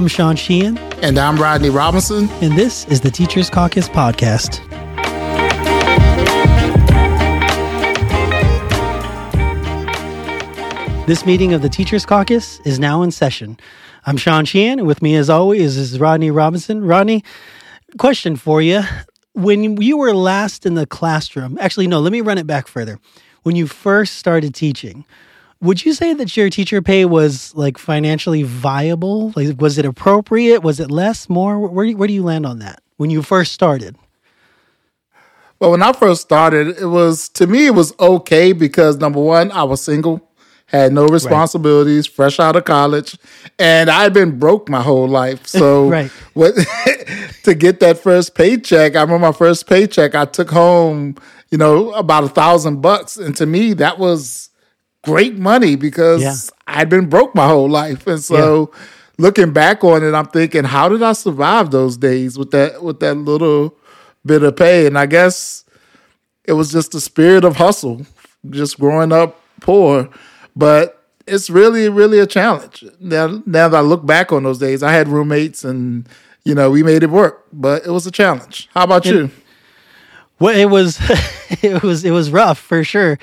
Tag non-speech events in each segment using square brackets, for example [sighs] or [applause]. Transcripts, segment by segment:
I'm Sean Sheehan. And I'm Rodney Robinson. And this is the Teachers Caucus Podcast. This meeting of the Teachers Caucus is now in session. I'm Sean Sheehan, and with me, as always, is Rodney Robinson. Rodney, question for you. When you were last in the classroom, actually, no, let me run it back further. When you first started teaching, would you say that your teacher pay was like financially viable? Like, was it appropriate? Was it less, more? Where, where do you land on that when you first started? Well, when I first started, it was to me it was okay because number one, I was single, had no responsibilities, right. fresh out of college, and I'd been broke my whole life. So, [laughs] right. what [laughs] to get that first paycheck? I remember my first paycheck. I took home, you know, about a thousand bucks, and to me that was great money because yeah. I'd been broke my whole life. And so yeah. looking back on it, I'm thinking, how did I survive those days with that with that little bit of pay? And I guess it was just the spirit of hustle, just growing up poor. But it's really, really a challenge. Now now that I look back on those days, I had roommates and you know, we made it work, but it was a challenge. How about and, you? Well, it was [laughs] it was it was rough for sure.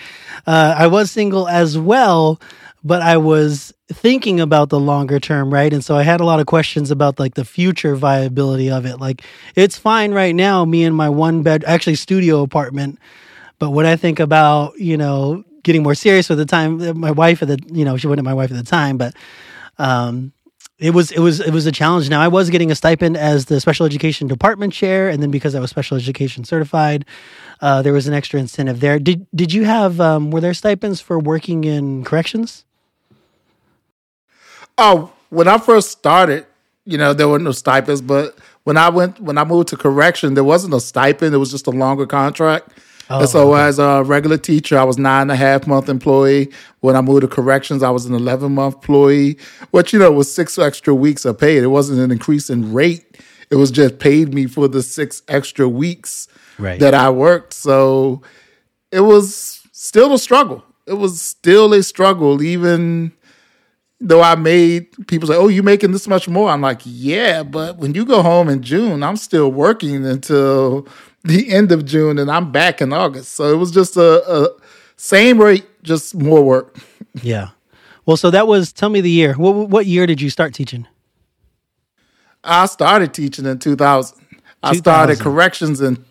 Uh, I was single as well, but I was thinking about the longer term, right? And so I had a lot of questions about like the future viability of it. Like it's fine right now, me and my one bed, actually studio apartment. But when I think about you know getting more serious with the time, my wife at the you know she wasn't my wife at the time, but um, it was it was it was a challenge. Now I was getting a stipend as the special education department chair, and then because I was special education certified, uh, there was an extra incentive there. Did did you have um, were there stipends for working in corrections? Oh, when I first started, you know, there were no stipends. But when I went when I moved to correction, there wasn't a stipend. It was just a longer contract. Oh, and so, okay. as a regular teacher, I was nine and a half month employee. When I moved to corrections, I was an eleven month employee. Which you know was six extra weeks of pay. It wasn't an increase in rate. It was just paid me for the six extra weeks right. that I worked. So it was still a struggle. It was still a struggle, even though I made people say, "Oh, you're making this much more?" I'm like, "Yeah," but when you go home in June, I'm still working until [laughs] the end of June, and I'm back in August. So it was just a, a same rate, just more work. Yeah. Well, so that was. Tell me the year. What what year did you start teaching? I started teaching in 2000. 2000. I started corrections in.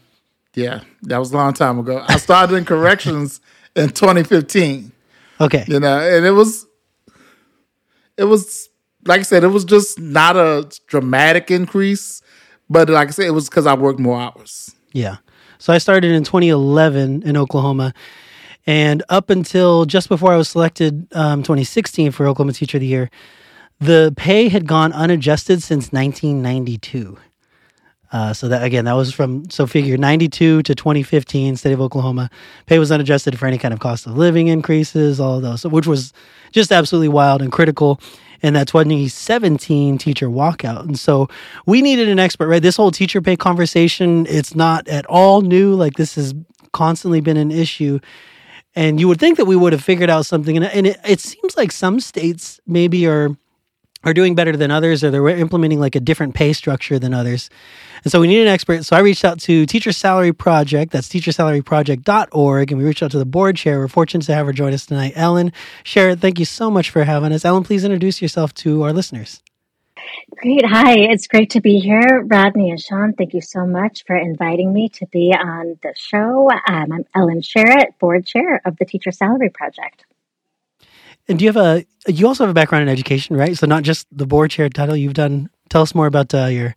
Yeah, that was a long time ago. I started in corrections [laughs] in 2015. Okay. You know, and it was, it was like I said, it was just not a dramatic increase, but like I said, it was because I worked more hours. Yeah. So I started in 2011 in Oklahoma. And up until just before I was selected, um, 2016 for Oklahoma Teacher of the Year, the pay had gone unadjusted since 1992. Uh, so that again, that was from so figure 92 to 2015, state of Oklahoma. Pay was unadjusted for any kind of cost of living increases, all of those, which was just absolutely wild and critical in that 2017 teacher walkout. And so we needed an expert, right? This whole teacher pay conversation, it's not at all new. Like this has constantly been an issue. And you would think that we would have figured out something. And it, it seems like some states maybe are are doing better than others or they're implementing like a different pay structure than others. And so we need an expert. So I reached out to Teacher Salary Project, that's teachersalaryproject.org, and we reached out to the board chair. We're fortunate to have her join us tonight. Ellen Sherritt, thank you so much for having us. Ellen, please introduce yourself to our listeners. Great. Hi, it's great to be here. Rodney and Sean, thank you so much for inviting me to be on the show. Um, I'm Ellen Sherritt, board chair of the Teacher Salary Project. And do you have a, you also have a background in education, right? So not just the board chair title, you've done, tell us more about uh, your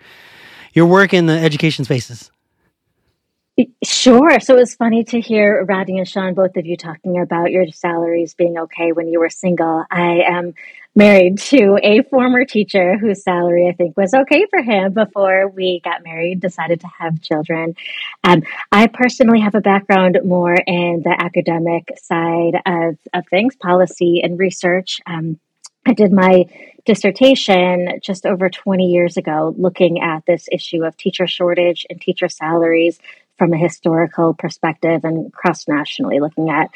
your work in the education spaces. Sure. So it was funny to hear Rodney and Sean, both of you talking about your salaries being okay when you were single. I am married to a former teacher whose salary I think was okay for him before we got married, decided to have children. Um, I personally have a background more in the academic side of, of things, policy and research. Um, I did my dissertation just over 20 years ago looking at this issue of teacher shortage and teacher salaries from a historical perspective and cross nationally, looking at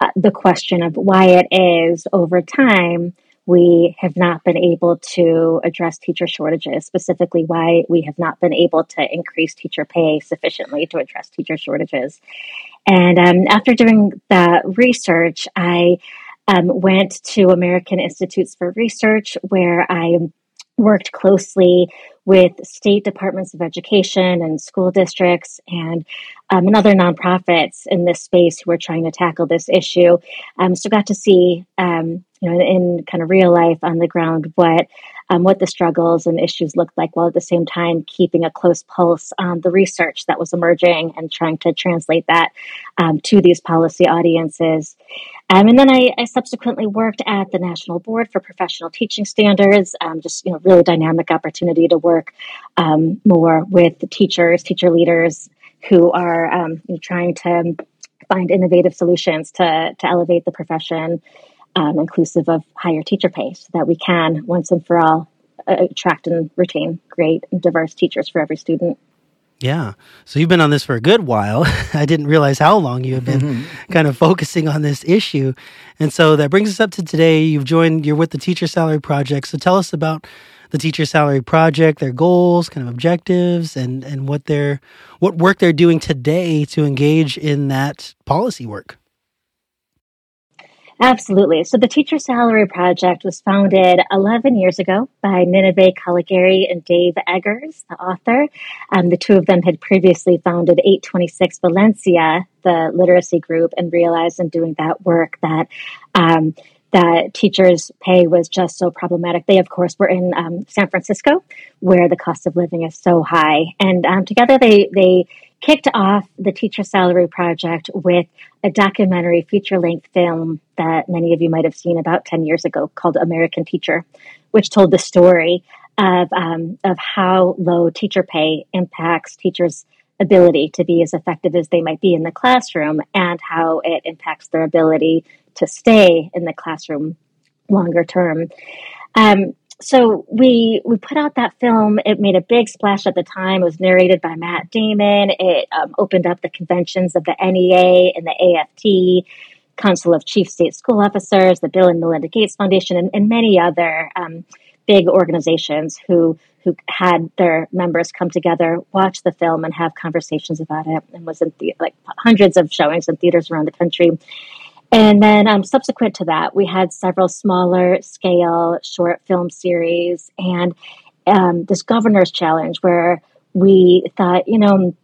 uh, the question of why it is over time we have not been able to address teacher shortages, specifically why we have not been able to increase teacher pay sufficiently to address teacher shortages. And um, after doing that research, I um, went to American Institutes for Research, where I worked closely with state departments of education and school districts and um, and other nonprofits in this space who are trying to tackle this issue. Um, so got to see um, you know in, in, kind of real life on the ground what um, what the struggles and issues looked like, while at the same time keeping a close pulse on the research that was emerging and trying to translate that um, to these policy audiences. Um, and then I, I, subsequently worked at the National Board for Professional Teaching Standards, um, just you know, really dynamic opportunity to work um, more with teachers, teacher leaders who are um, you know, trying to find innovative solutions to, to elevate the profession um, inclusive of higher teacher pay so that we can once and for all uh, attract and retain great and diverse teachers for every student. Yeah. So you've been on this for a good while. [laughs] I didn't realize how long you have been mm-hmm. [laughs] kind of focusing on this issue. And so that brings us up to today. You've joined, you're with the Teacher Salary Project. So tell us about the Teacher Salary Project, their goals, kind of objectives, and, and what they're, what work they're doing today to engage in that policy work. Absolutely. So the Teacher Salary Project was founded 11 years ago by Nínive Calegari and Dave Eggers, the author. Um, the two of them had previously founded 826 Valencia, the literacy group, and realized in doing that work that um, that teachers' pay was just so problematic. They, of course, were in um, San Francisco, where the cost of living is so high, and um, together they they kicked off the Teacher Salary Project with a documentary feature length film that many of you might have seen about 10 years ago called American Teacher, which told the story of, um, of how low teacher pay impacts teachers' ability to be as effective as they might be in the classroom and how it impacts their ability to stay in the classroom longer term. Um, so we we put out that film. It made a big splash at the time. It was narrated by Matt Damon. It um, opened up the conventions of the NEA and the AFT, Council of Chief State School Officers, the Bill and Melinda Gates Foundation, and, and many other um, big organizations who who had their members come together, watch the film, and have conversations about it. And was in the, like hundreds of showings in theaters around the country. And then um, subsequent to that, we had several smaller scale short film series and um, this governor's challenge where we thought, you know,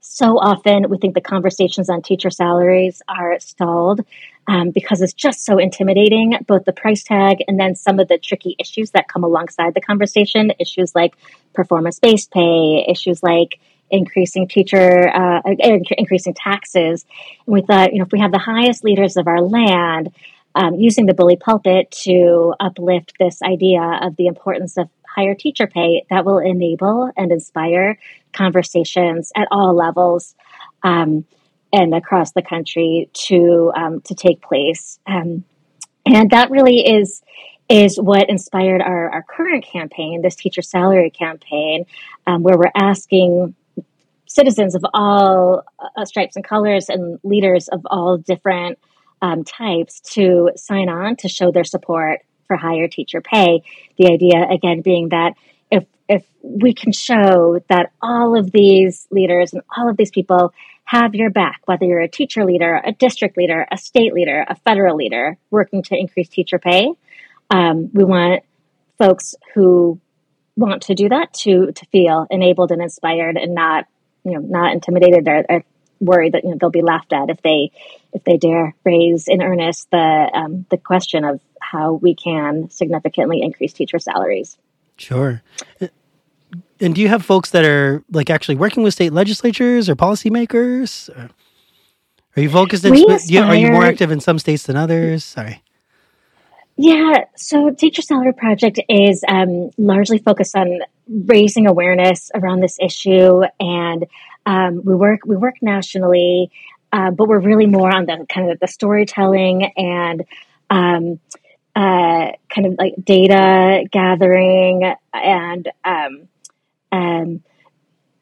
so often we think the conversations on teacher salaries are stalled um, because it's just so intimidating, both the price tag and then some of the tricky issues that come alongside the conversation, issues like performance based pay, issues like increasing teacher, uh, increasing taxes. And we thought, you know, if we have the highest leaders of our land um, using the bully pulpit to uplift this idea of the importance of higher teacher pay, that will enable and inspire conversations at all levels. Um, and across the country to um, to take place, um, and that really is is what inspired our, our current campaign, this teacher salary campaign, um, where we're asking citizens of all uh, stripes and colors and leaders of all different um, types to sign on to show their support for higher teacher pay. The idea, again, being that if if we can show that all of these leaders and all of these people have your back, whether you're a teacher leader, a district leader, a state leader, a federal leader, working to increase teacher pay, um, we want folks who want to do that to to feel enabled and inspired and not you know not intimidated or, or worried that you know they'll be laughed at if they if they dare raise in earnest the um, the question of how we can significantly increase teacher salaries. Sure. And do you have folks that are like actually working with state legislatures or policymakers? Are you focused in? Aspire, are you more active in some states than others? Sorry. Yeah, so Teacher Salary Project is um, largely focused on raising awareness around this issue, and um, we work we work nationally, uh, but we're really more on the kind of the storytelling and um, uh, kind of like data gathering and um, um,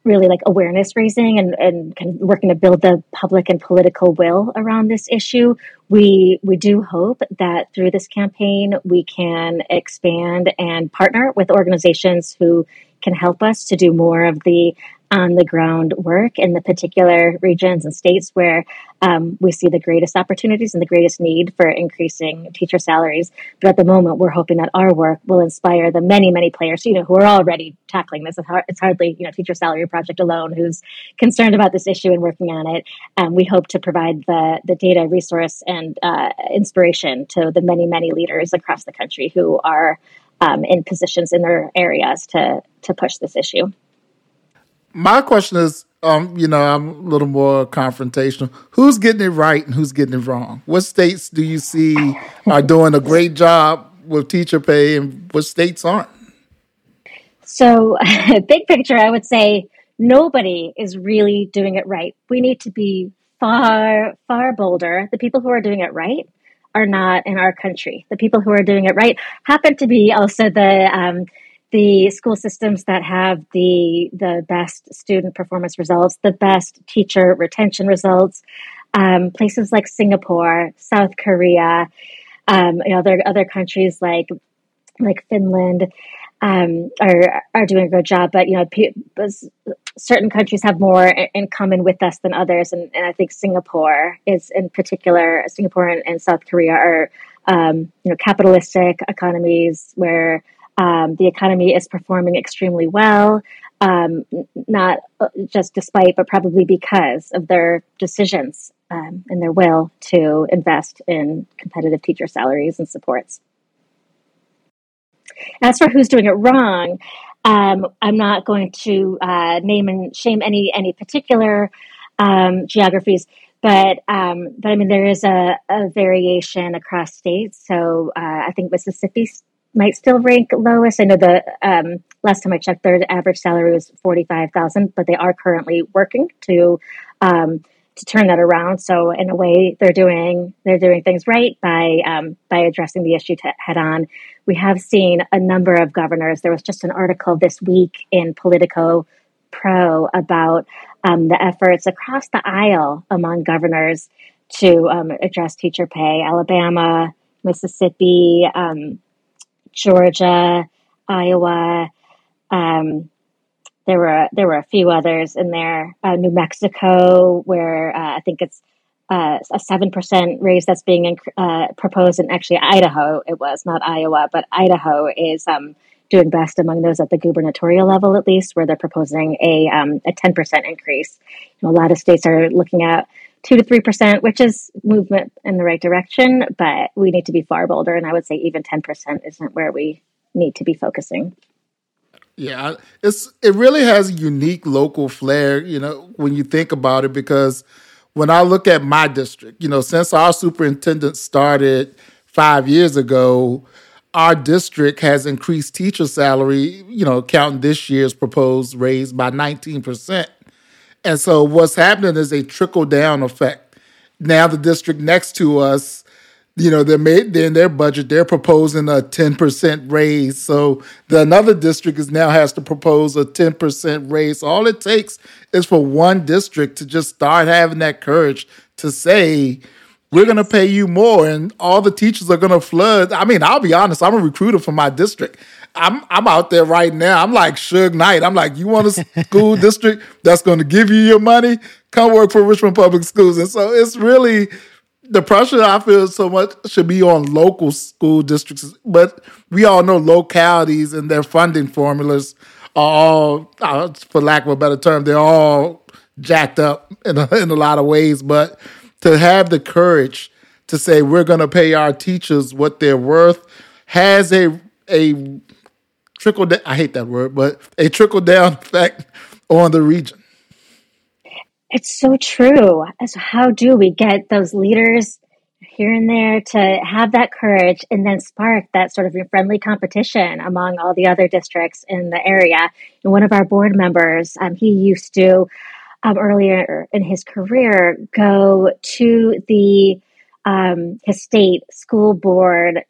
really like awareness raising and, and kind of working to build the public and political will around this issue. We we do hope that through this campaign we can expand and partner with organizations who can help us to do more of the on the ground work in the particular regions and states where um, we see the greatest opportunities and the greatest need for increasing teacher salaries. But at the moment, we're hoping that our work will inspire the many, many players, you know, who are already tackling this. It's hardly, you know, Teacher Salary Project alone who's concerned about this issue and working on it. Um, we hope to provide the the data, resource, and uh, inspiration to the many, many leaders across the country who are um, in positions in their areas to to push this issue my question is, um, you know, I'm a little more confrontational. Who's getting it right and who's getting it wrong? What states do you see are doing a great job with teacher pay, and what states aren't? So, [laughs] big picture, I would say nobody is really doing it right. We need to be far, far bolder. The people who are doing it right are not in our country. The people who are doing it right happen to be also the um, the school systems that have the the best student performance results, the best teacher retention results, um, places like Singapore, South Korea, um, you know, other other countries like like Finland um, are are doing a good job. But you know, p- certain countries have more in common with us than others, and, and I think Singapore is in particular. Singapore and, and South Korea are um, you know capitalistic economies where um, the economy is performing extremely well, um, not uh, just despite, but probably because of their decisions um, and their will to invest in competitive teacher salaries and supports. As for who's doing it wrong, um, I'm not going to uh, name and shame any any particular um, geographies, but um, but I mean there is a, a variation across states. So uh, I think Mississippi might still rank lowest. I know the um, last time I checked, their average salary was forty five thousand, but they are currently working to um, to turn that around. So in a way, they're doing they're doing things right by um, by addressing the issue head on. We have seen a number of governors. There was just an article this week in Politico Pro about um, the efforts across the aisle among governors to um, address teacher pay. Alabama, Mississippi. Um, Georgia, Iowa. Um, there were there were a few others in there. Uh, New Mexico, where uh, I think it's uh, a seven percent raise that's being uh, proposed, and actually Idaho it was not Iowa, but Idaho is um, doing best among those at the gubernatorial level, at least, where they're proposing a um, a ten percent increase. You know, a lot of states are looking at two to three percent, which is movement in the right direction, but we need to be far bolder. And I would say even ten percent isn't where we need to be focusing. Yeah, it's it really has a unique local flair, you know, when you think about it, because when I look at my district, you know, since our superintendent started five years ago, our district has increased teacher salary, you know, counting this year's proposed raise by 19%. And so what's happening is a trickle down effect. Now the district next to us, you know, they're made in their budget, they're proposing a 10% raise. So the another district is now has to propose a 10% raise. All it takes is for one district to just start having that courage to say, we're going to pay you more and all the teachers are going to flood. I mean, I'll be honest, I'm a recruiter for my district. I'm I'm out there right now. I'm like Suge Knight. I'm like, you want a school [laughs] district that's going to give you your money? Come work for Richmond Public Schools. And so it's really the pressure I feel so much should be on local school districts, but we all know localities and their funding formulas are all, uh, for lack of a better term, they're all jacked up in a, in a lot of ways. But to have the courage to say we're going to pay our teachers what they're worth has a a trickle down, I hate that word, but a trickle down effect on the region. It's so true. So how do we get those leaders here and there to have that courage and then spark that sort of friendly competition among all the other districts in the area? And one of our board members, um, he used to um, earlier in his career go to the um, his state school board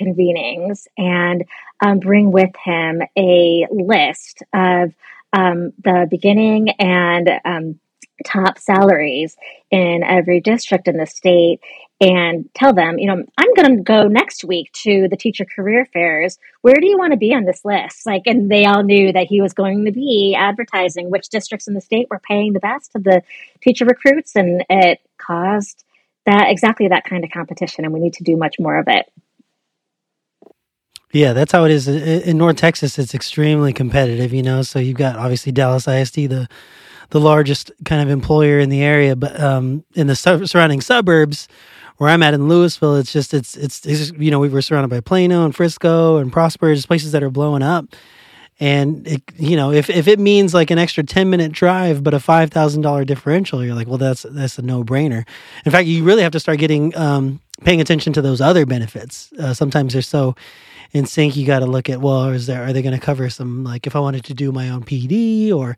convenings and um, bring with him a list of um, the beginning and um, top salaries in every district in the state and tell them, you know, I'm going to go next week to the teacher career fairs. Where do you want to be on this list? Like, and they all knew that he was going to be advertising which districts in the state were paying the best to the teacher recruits. And it caused that exactly that kind of competition. And we need to do much more of it. Yeah, that's how it is in North Texas. It's extremely competitive, you know. So you've got obviously Dallas ISD, the the largest kind of employer in the area, but um, in the su- surrounding suburbs, where I'm at in Lewisville, it's just it's, it's, it's you know we were surrounded by Plano and Frisco and Prosper, just places that are blowing up. And it, you know, if, if it means like an extra ten minute drive, but a five thousand dollar differential, you're like, well, that's that's a no brainer. In fact, you really have to start getting um, paying attention to those other benefits. Uh, sometimes they're so in sync. You got to look at well, is there are they going to cover some like if I wanted to do my own PD or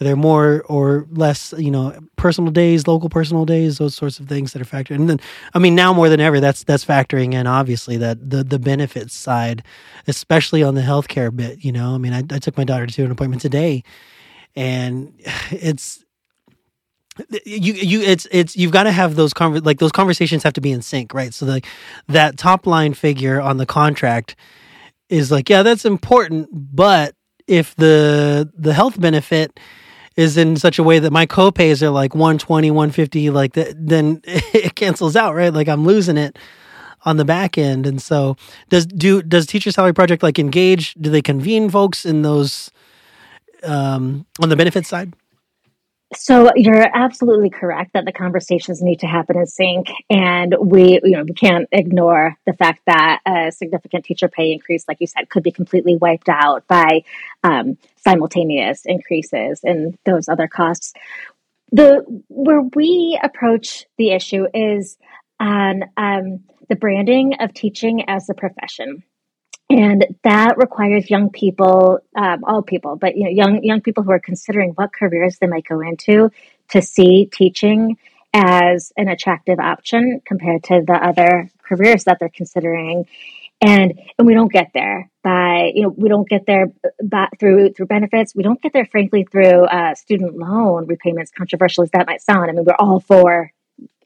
are there more or less, you know, personal days, local personal days, those sorts of things that are factored? In. And then, I mean, now more than ever, that's that's factoring in obviously that the the benefits side, especially on the healthcare bit. You know, I mean, I, I took my daughter to an appointment today, and [sighs] it's you you it's it's you've got to have those conver- like those conversations have to be in sync right? So like that top line figure on the contract is like yeah that's important but if the the health benefit is in such a way that my copays are like 120 150 like that then [laughs] it cancels out right? Like i'm losing it on the back end. And so does do does teacher salary project like engage do they convene folks in those um on the benefit side so you're absolutely correct that the conversations need to happen in sync, and we, you know, we can't ignore the fact that a significant teacher pay increase, like you said, could be completely wiped out by um, simultaneous increases in those other costs. The where we approach the issue is on um, the branding of teaching as a profession and that requires young people um, all people but you know young young people who are considering what careers they might go into to see teaching as an attractive option compared to the other careers that they're considering. And and we don't get there by you know we don't get there by, through through benefits. We don't get there frankly through uh, student loan repayments controversial as that might sound. I mean we're all for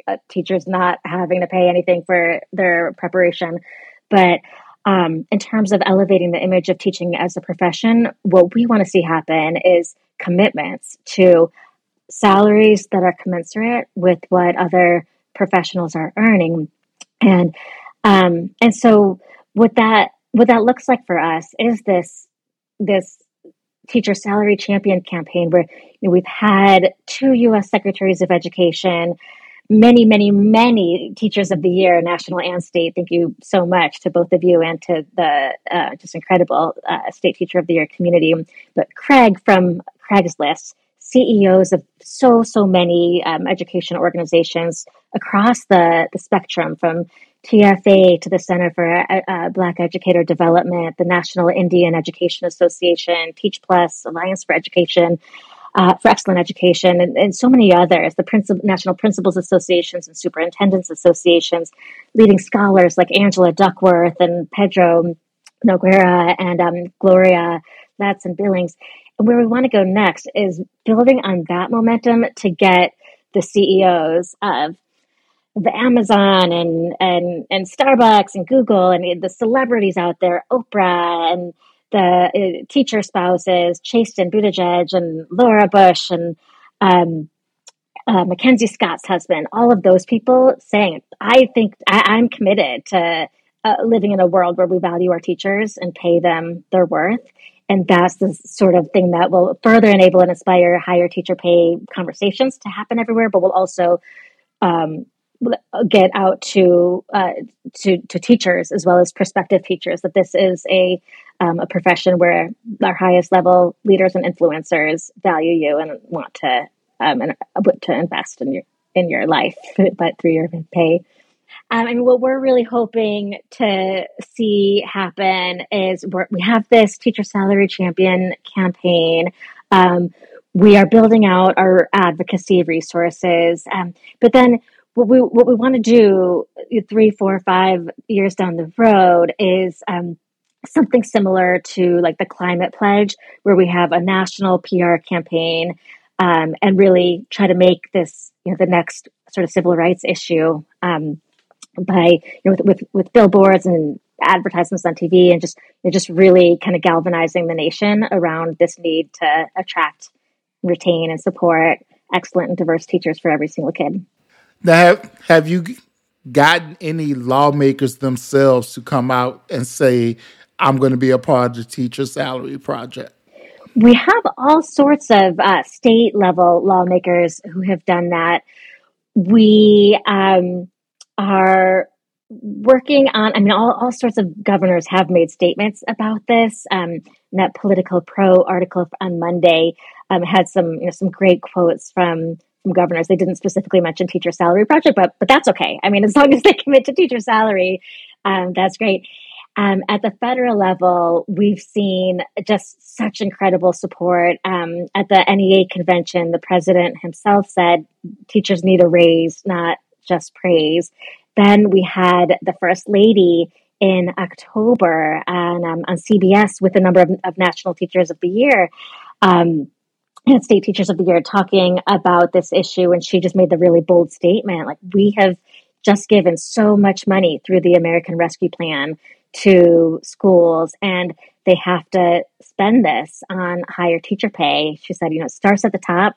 uh, teachers not having to pay anything for their preparation. But um, in terms of elevating the image of teaching as a profession, what we want to see happen is commitments to salaries that are commensurate with what other professionals are earning, and um, and so what that what that looks like for us is this this teacher salary champion campaign where you know, we've had two U.S. secretaries of education many, many, many teachers of the year, national and state. Thank you so much to both of you and to the uh, just incredible uh, state teacher of the year community. But Craig from Craigslist, CEOs of so, so many um, education organizations across the, the spectrum from TFA to the Center for uh, uh, Black Educator Development, the National Indian Education Association, Teach Plus, Alliance for Education, uh, for excellent education, and, and, so many others, the Princip- National Principals Associations and Superintendents Associations, leading scholars like Angela Duckworth and Pedro Noguera and um, Gloria Ladson-Billings. And where we want to go next is building on that momentum to get the CEOs of the Amazon and and and Starbucks and Google and the celebrities out there, Oprah and the uh, teacher spouses, Chasten Buttigieg and Laura Bush and um, uh, Mackenzie Scott's husband, all of those people saying, I think I, am committed to uh, living in a world where we value our teachers and pay them their worth. And that's the sort of thing that will further enable and inspire higher teacher pay conversations to happen everywhere, but will also um, get out to uh, to to teachers as well as prospective teachers that this is a um, a profession where our highest level leaders and influencers value you and want to um, and to invest in your in your life, [laughs] but through your pay. Um, and what we're really hoping to see happen is we have this teacher salary champion campaign. Um, we are building out our advocacy resources, um, but then what we what we want to do three, four, five years down the road is um, something similar to like the climate pledge, where we have a national PR campaign um, and really try to make this you know the next sort of civil rights issue um, by you know with, with, with billboards and advertisements on TV and just you know, just really kind of galvanizing the nation around this need to attract, retain, and support excellent and diverse teachers for every single kid. Now, have, have you gotten any lawmakers themselves to come out and say, I'm going to be a part of the teacher salary project? We have all sorts of uh, state level lawmakers who have done that. We um, are working on, I mean, all, all sorts of governors have made statements about this. Um, that Politico Pro article on Monday um, had some, you know, some great quotes from from governors. They didn't specifically mention teacher salary project, but but that's okay. I mean, as long as they [laughs] commit to teacher salary, um, that's great. Um, at the federal level, we've seen just such incredible support. Um, at the NEA convention, the president himself said teachers need a raise, not just praise. Then we had the first lady in October and, um, on CBS with a number of, of, National Teachers of the Year. Um, State Teachers of the Year talking about this issue, and she just made the really bold statement like, we have just given so much money through the American Rescue Plan to schools, and they have to spend this on higher teacher pay. She said, you know, it starts at the top.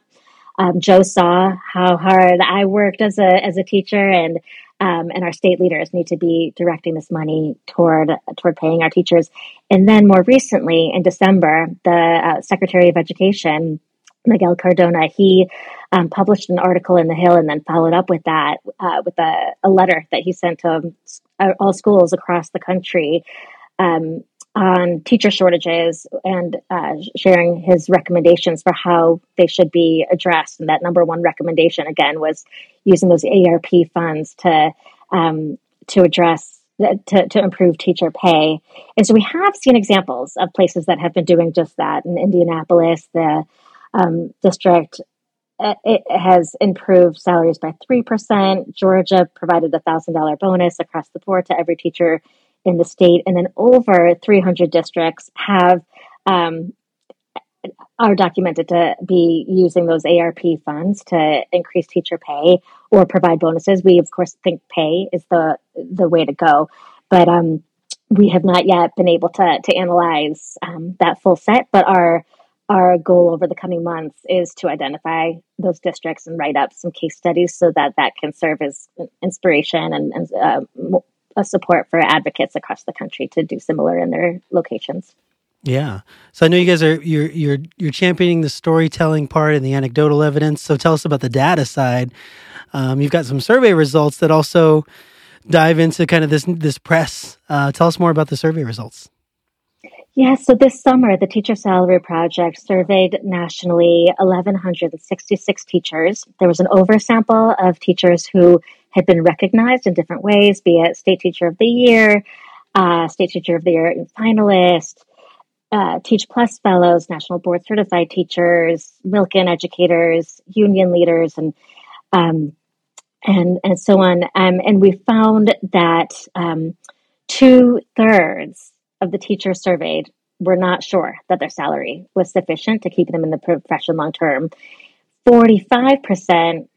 Um, Joe saw how hard I worked as a as a teacher, and um, and our state leaders need to be directing this money toward toward paying our teachers. And then more recently, in December, the uh, Secretary of Education, Miguel Cardona, he um, published an article in the Hill and then followed up with that uh, with a, a, letter that he sent to um, all schools across the country. Um, on teacher shortages and uh, sharing his recommendations for how they should be addressed. And that number one recommendation again was using those ARP funds to um, to address to, to improve teacher pay. And so we have seen examples of places that have been doing just that. In Indianapolis, the um, district uh, it has improved salaries by 3%. Georgia provided a $1,000 bonus across the board to every teacher in the state, and then over 300 districts have um, are documented to be using those ARP funds to increase teacher pay or provide bonuses. We of course think pay is the the way to go, but um, we have not yet been able to to analyze um, that full set. But our our goal over the coming months is to identify those districts and write up some case studies so that that can serve as inspiration and, and uh, a support for advocates across the country to do similar in their locations. Yeah. So I know you guys are you're you're you're championing the storytelling part and the anecdotal evidence. So tell us about the data side. Um, you've got some survey results that also dive into kind of this this press. Uh, tell us more about the survey results. Yeah, so this summer, the Teacher Salary Project surveyed nationally 1,166 teachers. There was an oversample of teachers who had been recognized in different ways, be it State Teacher of the Year, uh, State Teacher of the Year finalist, uh, Teach Plus Fellows, National Board Certified Teachers, Milken educators, union leaders, and um, and and so on. Um, and we found that um, two thirds of the teachers surveyed were not sure that their salary was sufficient to keep them in the profession long term. 45%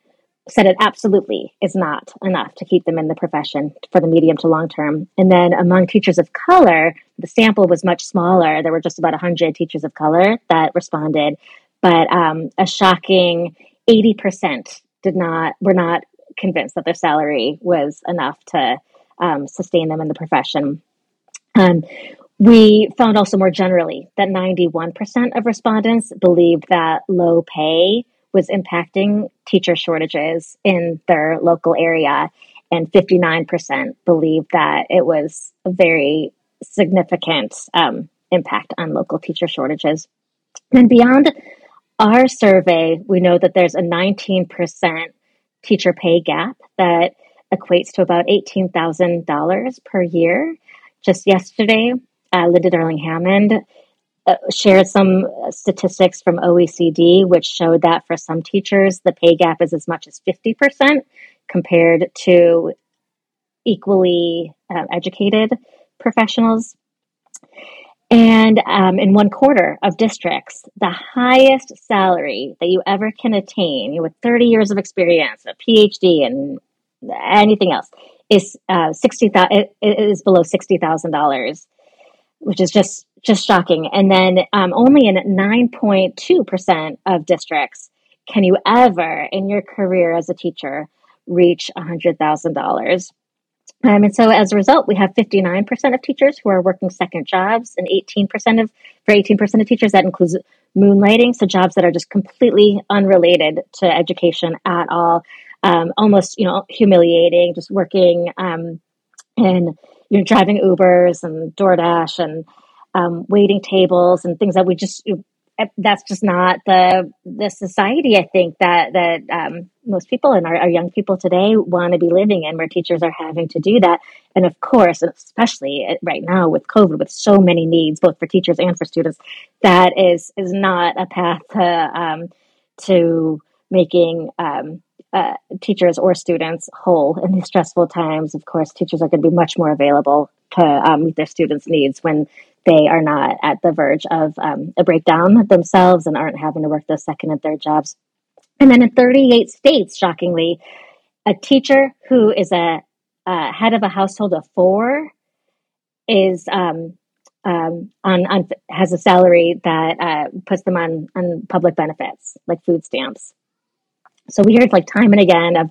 said it absolutely is not enough to keep them in the profession for the medium to long term. And then among teachers of color, the sample was much smaller. There were just about 100 teachers of color that responded, but um, a shocking 80% did not were not convinced that their salary was enough to um, sustain them in the profession. Um, we found also more generally that 91% of respondents believed that low pay was impacting teacher shortages in their local area, and 59% believed that it was a very significant um, impact on local teacher shortages. And beyond our survey, we know that there's a 19% teacher pay gap that equates to about $18,000 per year. Just yesterday, uh, Linda Darling Hammond uh, shared some statistics from OECD, which showed that for some teachers, the pay gap is as much as 50% compared to equally uh, educated professionals. And um, in one quarter of districts, the highest salary that you ever can attain with 30 years of experience, a PhD, and anything else is uh, 60, it is below $60,000, which is just, just shocking. And then um, only in 9.2% of districts can you ever in your career as a teacher reach $100,000. Um, and so as a result, we have 59% of teachers who are working second jobs and 18% of, for 18% of teachers, that includes moonlighting. So jobs that are just completely unrelated to education at all. Um, almost, you know, humiliating, just working, um, and, you know, driving Ubers and DoorDash and, um, waiting tables and things that we just that's just not the the society I think that that um, most people and our, our, young people today want to be living in, where teachers are having to do that. And of course, especially right now with COVID, with so many needs both for teachers and for students, that is is not a path to um, to making um, uh, teachers or students whole in these stressful times. Of course, teachers are going to be much more available to um, meet their students' needs when they are not at the verge of um, a breakdown themselves and aren't having to work those second and third jobs. And then in 38 states, shockingly, a teacher who is a, head of a household of four is um, um, on, on, has a salary that uh, puts them on on public benefits like food stamps. So we hear like time and again of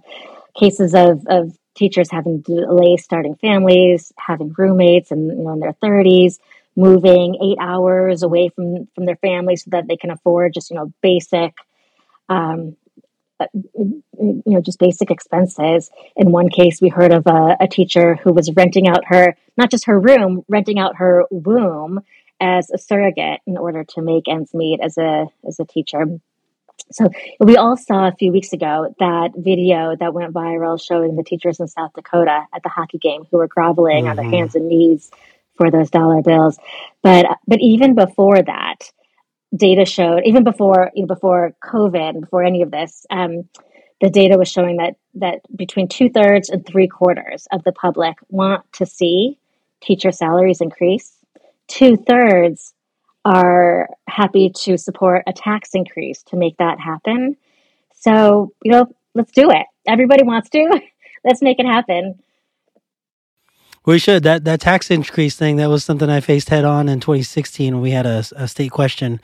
cases of of teachers having delays starting families, having roommates, and you know in their thirties, moving eight hours away from from their family so that they can afford just you know basic um, uh, you know just basic expenses. In one case we heard of a, a, teacher who was renting out her not just her room renting out her womb as a surrogate in order to make ends meet as a as a teacher so we all saw a few weeks ago that video that went viral showing the teachers in south dakota at the hockey game who were groveling mm-hmm. on their mm-hmm. hands and knees for those dollar bills. But but even before that, data showed even before you know before COVID, before any of this, um, the data was showing that that between two thirds and three quarters of the public want to see teacher salaries increase. Two thirds are happy to support a tax increase to make that happen. So, you know, let's do it. Everybody wants to. [laughs] let's make it happen. We should that that tax increase thing. That was something I faced head on in 2016 when we had a, a state question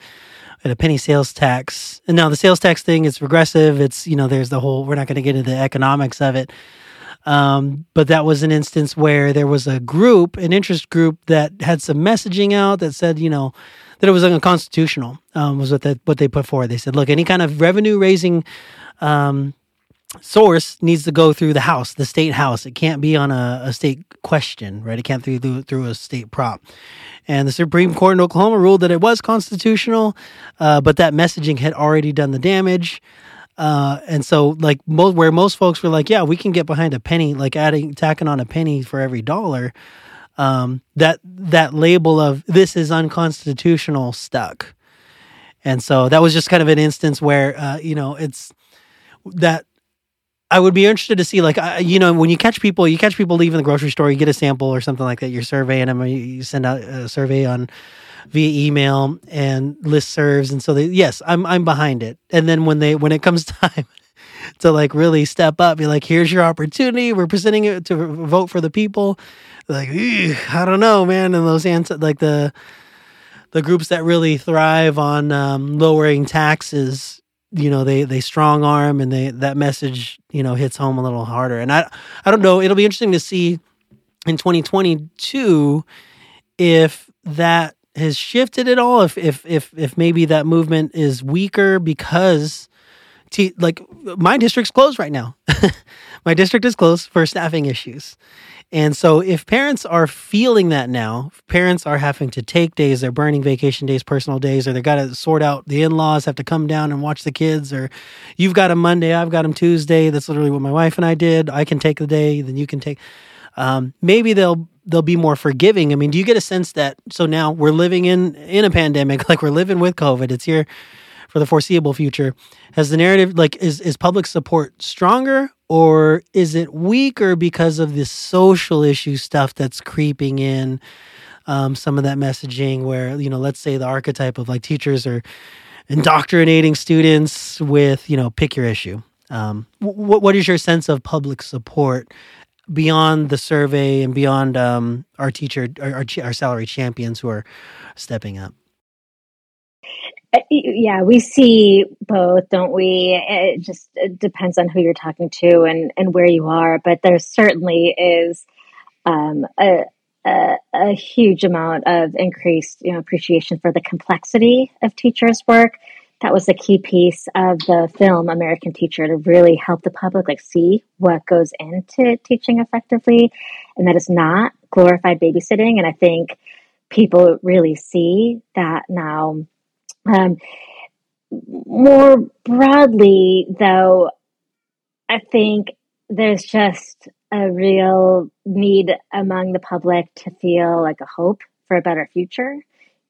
at a penny sales tax. And now the sales tax thing is regressive. It's you know there's the whole. We're not going to get into the economics of it. Um, but that was an instance where there was a group, an interest group that had some messaging out that said, you know, that it was unconstitutional. Um, was what what they put forward. They said, look, any kind of revenue raising um, source needs to go through the house, the state house. It can't be on a, a state question, right? It can't through through a state prop. And the Supreme Court in Oklahoma ruled that it was constitutional, uh, but that messaging had already done the damage. Uh, and so, like most, where most folks were like, "Yeah, we can get behind a penny, like adding tacking on a penny for every dollar." Um, that that label of this is unconstitutional stuck, and so that was just kind of an instance where uh, you know it's that I would be interested to see, like, you know, when you catch people, you catch people leaving the grocery store, you get a sample or something like that. You're surveying them, you send out a survey on via email and list serves, and so they, yes, I'm I'm behind it. And then when they when it comes [laughs] time to like really step up, be like, here's your opportunity. We're presenting it to vote for the people. Like, I don't know, man. And those answers, like the the groups that really thrive on um, lowering taxes you know they they strong arm and they that message you know hits home a little harder and i i don't know it'll be interesting to see in 2022 if that has shifted at all if if if if maybe that movement is weaker because t- like my district's closed right now [laughs] my district is closed for staffing issues and so if parents are feeling that now, parents are having to take days, they're burning vacation days, personal days, or they got to sort out the in-laws have to come down and watch the kids, or you've got a Monday, I've got them Tuesday. That's literally what my wife and I did. I can take the day, then you can take. Um, maybe they'll they'll be more forgiving. I mean, do you get a sense that so now we're living in in a pandemic, [laughs] like we're living with COVID, it's here for the foreseeable future. Has the narrative like is is public support stronger or is it weaker because of this social issue stuff that's creeping in? um, some of that messaging where you know let's say the archetype of like teachers are indoctrinating students with you know pick your issue um, what what is your sense of public support beyond the survey and beyond um, our teacher our, our, our salary champions who are stepping up yeah we see both don't we? It just it depends on who you're talking to and and where you are but there certainly is um, a, a, a, huge amount of increased you know appreciation for the complexity of teachers work. That was a key piece of the film American Teacher to really help the public like see what goes into teaching effectively and that is not glorified babysitting and I think people really see that now um, more broadly though I think there's just a real need among the public to feel like a hope for a better future.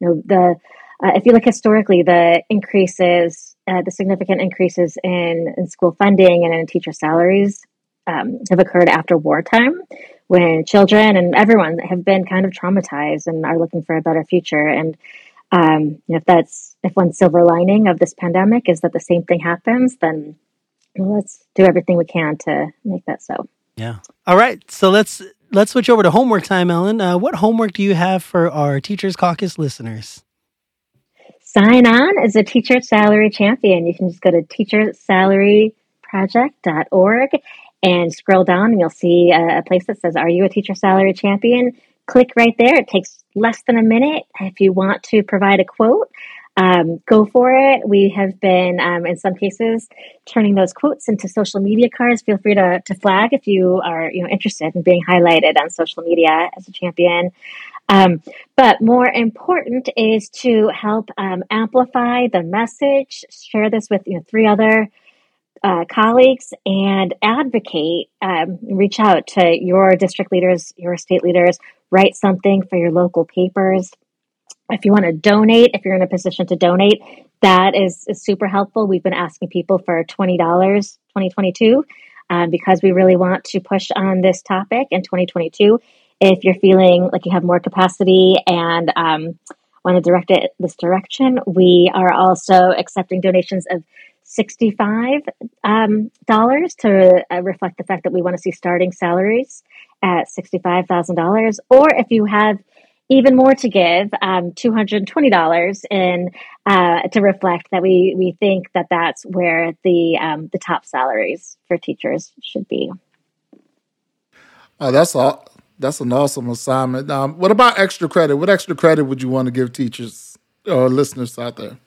You know, the uh, if you look historically, the increases, uh, the significant increases in, in school funding and in teacher salaries um, have occurred after wartime when children and everyone have been kind of traumatized and are looking for a better future. And um, you know, if that's if one silver lining of this pandemic is that the same thing happens, then let's do everything we can to make that so. Yeah. All right. So let's let's switch over to homework time, Ellen. Uh, what homework do you have for our Teachers Caucus listeners? sign on as a teacher salary champion. You can just go to teachersalaryproject.org and scroll down and you'll see a, a, place that says, Are you a teacher salary champion? Click right there. It takes less than a minute. If you want to provide a quote, um, go for it. We have been, um, in some cases, turning those quotes into social media cards. Feel free to, to flag if you are you know, interested in being highlighted on social media as a champion. Um, but more important is to help um, amplify the message, share this with you know, three other uh, colleagues, and advocate. Um, reach out to your district leaders, your state leaders, write something for your local papers. If you want to donate, if you're in a position to donate, that is, is super helpful. We've been asking people for $20 2022 um, because we really want to push on this topic in 2022 if you're feeling like you have more capacity and um, want to direct it this direction, we are also accepting donations of $65 um, to uh, reflect the fact that we want to see starting salaries at $65,000. Or if you have even more to give, um, $220 in uh, to reflect that we, we think that that's where the, um, the top salaries for teachers should be. Oh, that's all that's an awesome assignment. Um, what about extra credit? What extra credit would you want to give teachers or listeners out there?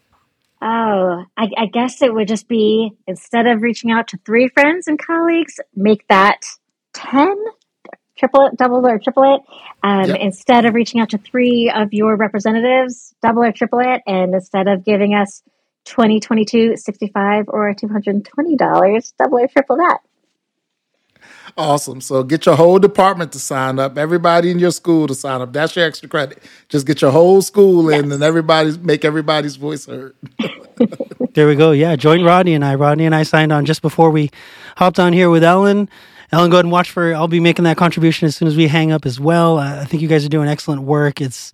Oh, I, I, guess it would just be instead of reaching out to three friends and colleagues, make that 10, triple it, double or triple it. Um, yep. Instead of reaching out to three of your representatives, double or triple it. And instead of giving us 2022 65 or $220, double or triple that. Awesome. So get your whole department to sign up. Everybody in your school to sign up. That's your extra credit. Just get your whole school in, yes. and everybody's make everybody's voice heard. [laughs] there we go. Yeah, join Rodney and I. Rodney and I signed on just before we hopped on here with Ellen. Ellen, go ahead and watch for. I'll be making that contribution as soon as we hang up as well. I think you guys are doing excellent work. It's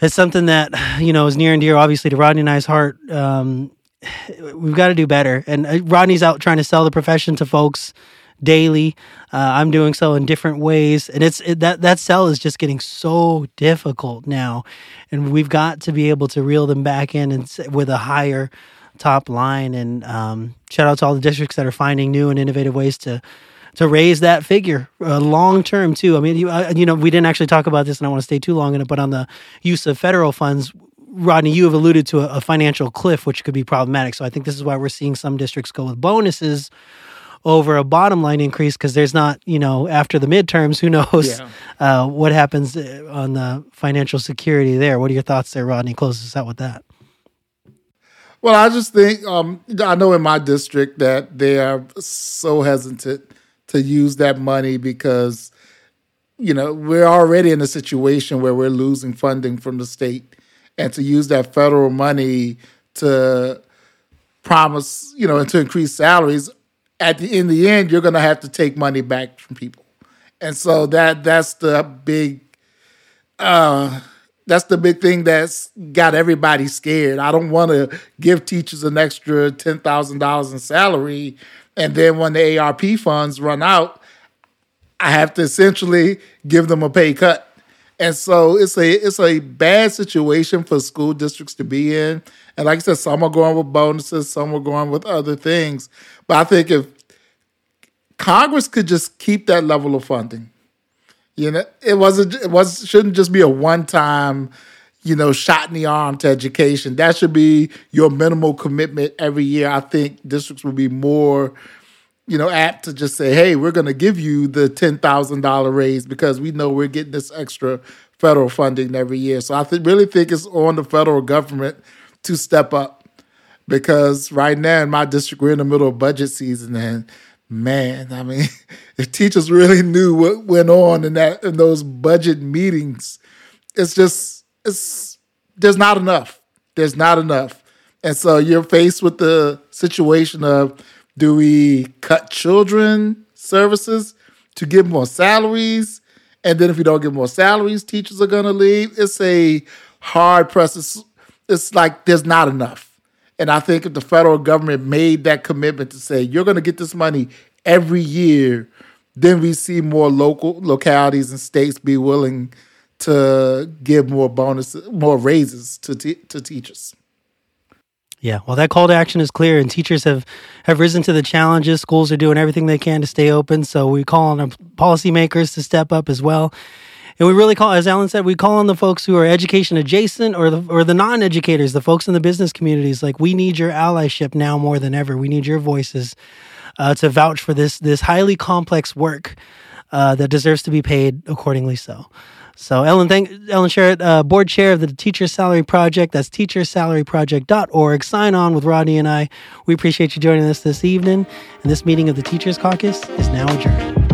it's something that you know is near and dear, obviously, to Rodney and I's heart. Um, we've got to do better, and uh, Rodney's out trying to sell the profession to folks daily. Uh, I'm doing so in different ways, and it's it, that that sell is just getting so difficult now, and we've got to be able to reel them back in and with a higher top line. And um, shout out to all the districts that are finding new and innovative ways to to raise that figure uh, long term too. I mean, you, uh, you know, we didn't actually talk about this, and I want to stay too long in it, but on the use of federal funds. Rodney, you have alluded to a, a financial cliff, which could be problematic. So I think this is why we're seeing some districts go with bonuses over a bottom line increase because there's not, you know, after the midterms, who [laughs] knows yeah. uh, what happens uh, on the financial security there. What are your thoughts there, Rodney? Close us out with that. Well, I just think um, I know in my district that they are so hesitant to use that money because you know we're already in a situation where we're losing funding from the state, and to use that federal money to promise you know and to increase salaries at the in the end, you're going to have to take money back from people, and so that that's the big uh, that's the big thing that's got everybody scared. I don't want to give teachers an extra ten thousand dollars in salary, and then when the ARP funds run out, I have to essentially give them a pay cut. And so it's a it's a bad situation for school districts to be in. And like I said, some are going with bonuses, some are going with other things. But I think if Congress could just keep that level of funding, you know, it wasn't it was shouldn't just be a one time, you know, shot in the arm to education. That should be your minimal commitment every year. I think districts will be more, you know, apt to just say, "Hey, we're going to give you the ten thousand dollar raise because we know we're getting this extra federal funding every year." So I th- really think it's on the federal government to step up because right now in my district we're in the middle of budget season and man, I mean, [laughs] if teachers really knew what went on in that in those budget meetings, it's just it's there's not enough. There's not enough. And so you're faced with the situation of do we cut children services to give more salaries? And then if we don't give more salaries, teachers are gonna leave. It's a hard press. It's, it's like there's not enough. And I think if the federal government made that commitment to say, you're going to get this money every year, then we see more local localities and states be willing to give more bonuses, more raises to, to teachers. Yeah, well, that call to action is clear, and teachers have, have risen to the challenges. Schools are doing everything they can to stay open, so we call on our policymakers to step up as well. And we really call, as Alan said, we call on the folks who are education adjacent or the or the non-educators, the folks in the business communities. Like we need your allyship now more than ever. We need your voices uh, to vouch for this this highly complex work uh, that deserves to be paid accordingly. So. So Ellen, thank Ellen Sherratt, uh, board chair of the Teacher Salary Project. That's teachersalaryproject.org. Sign on with Rodney and I. We appreciate you joining us this evening. And this meeting of the Teachers Caucus is now adjourned.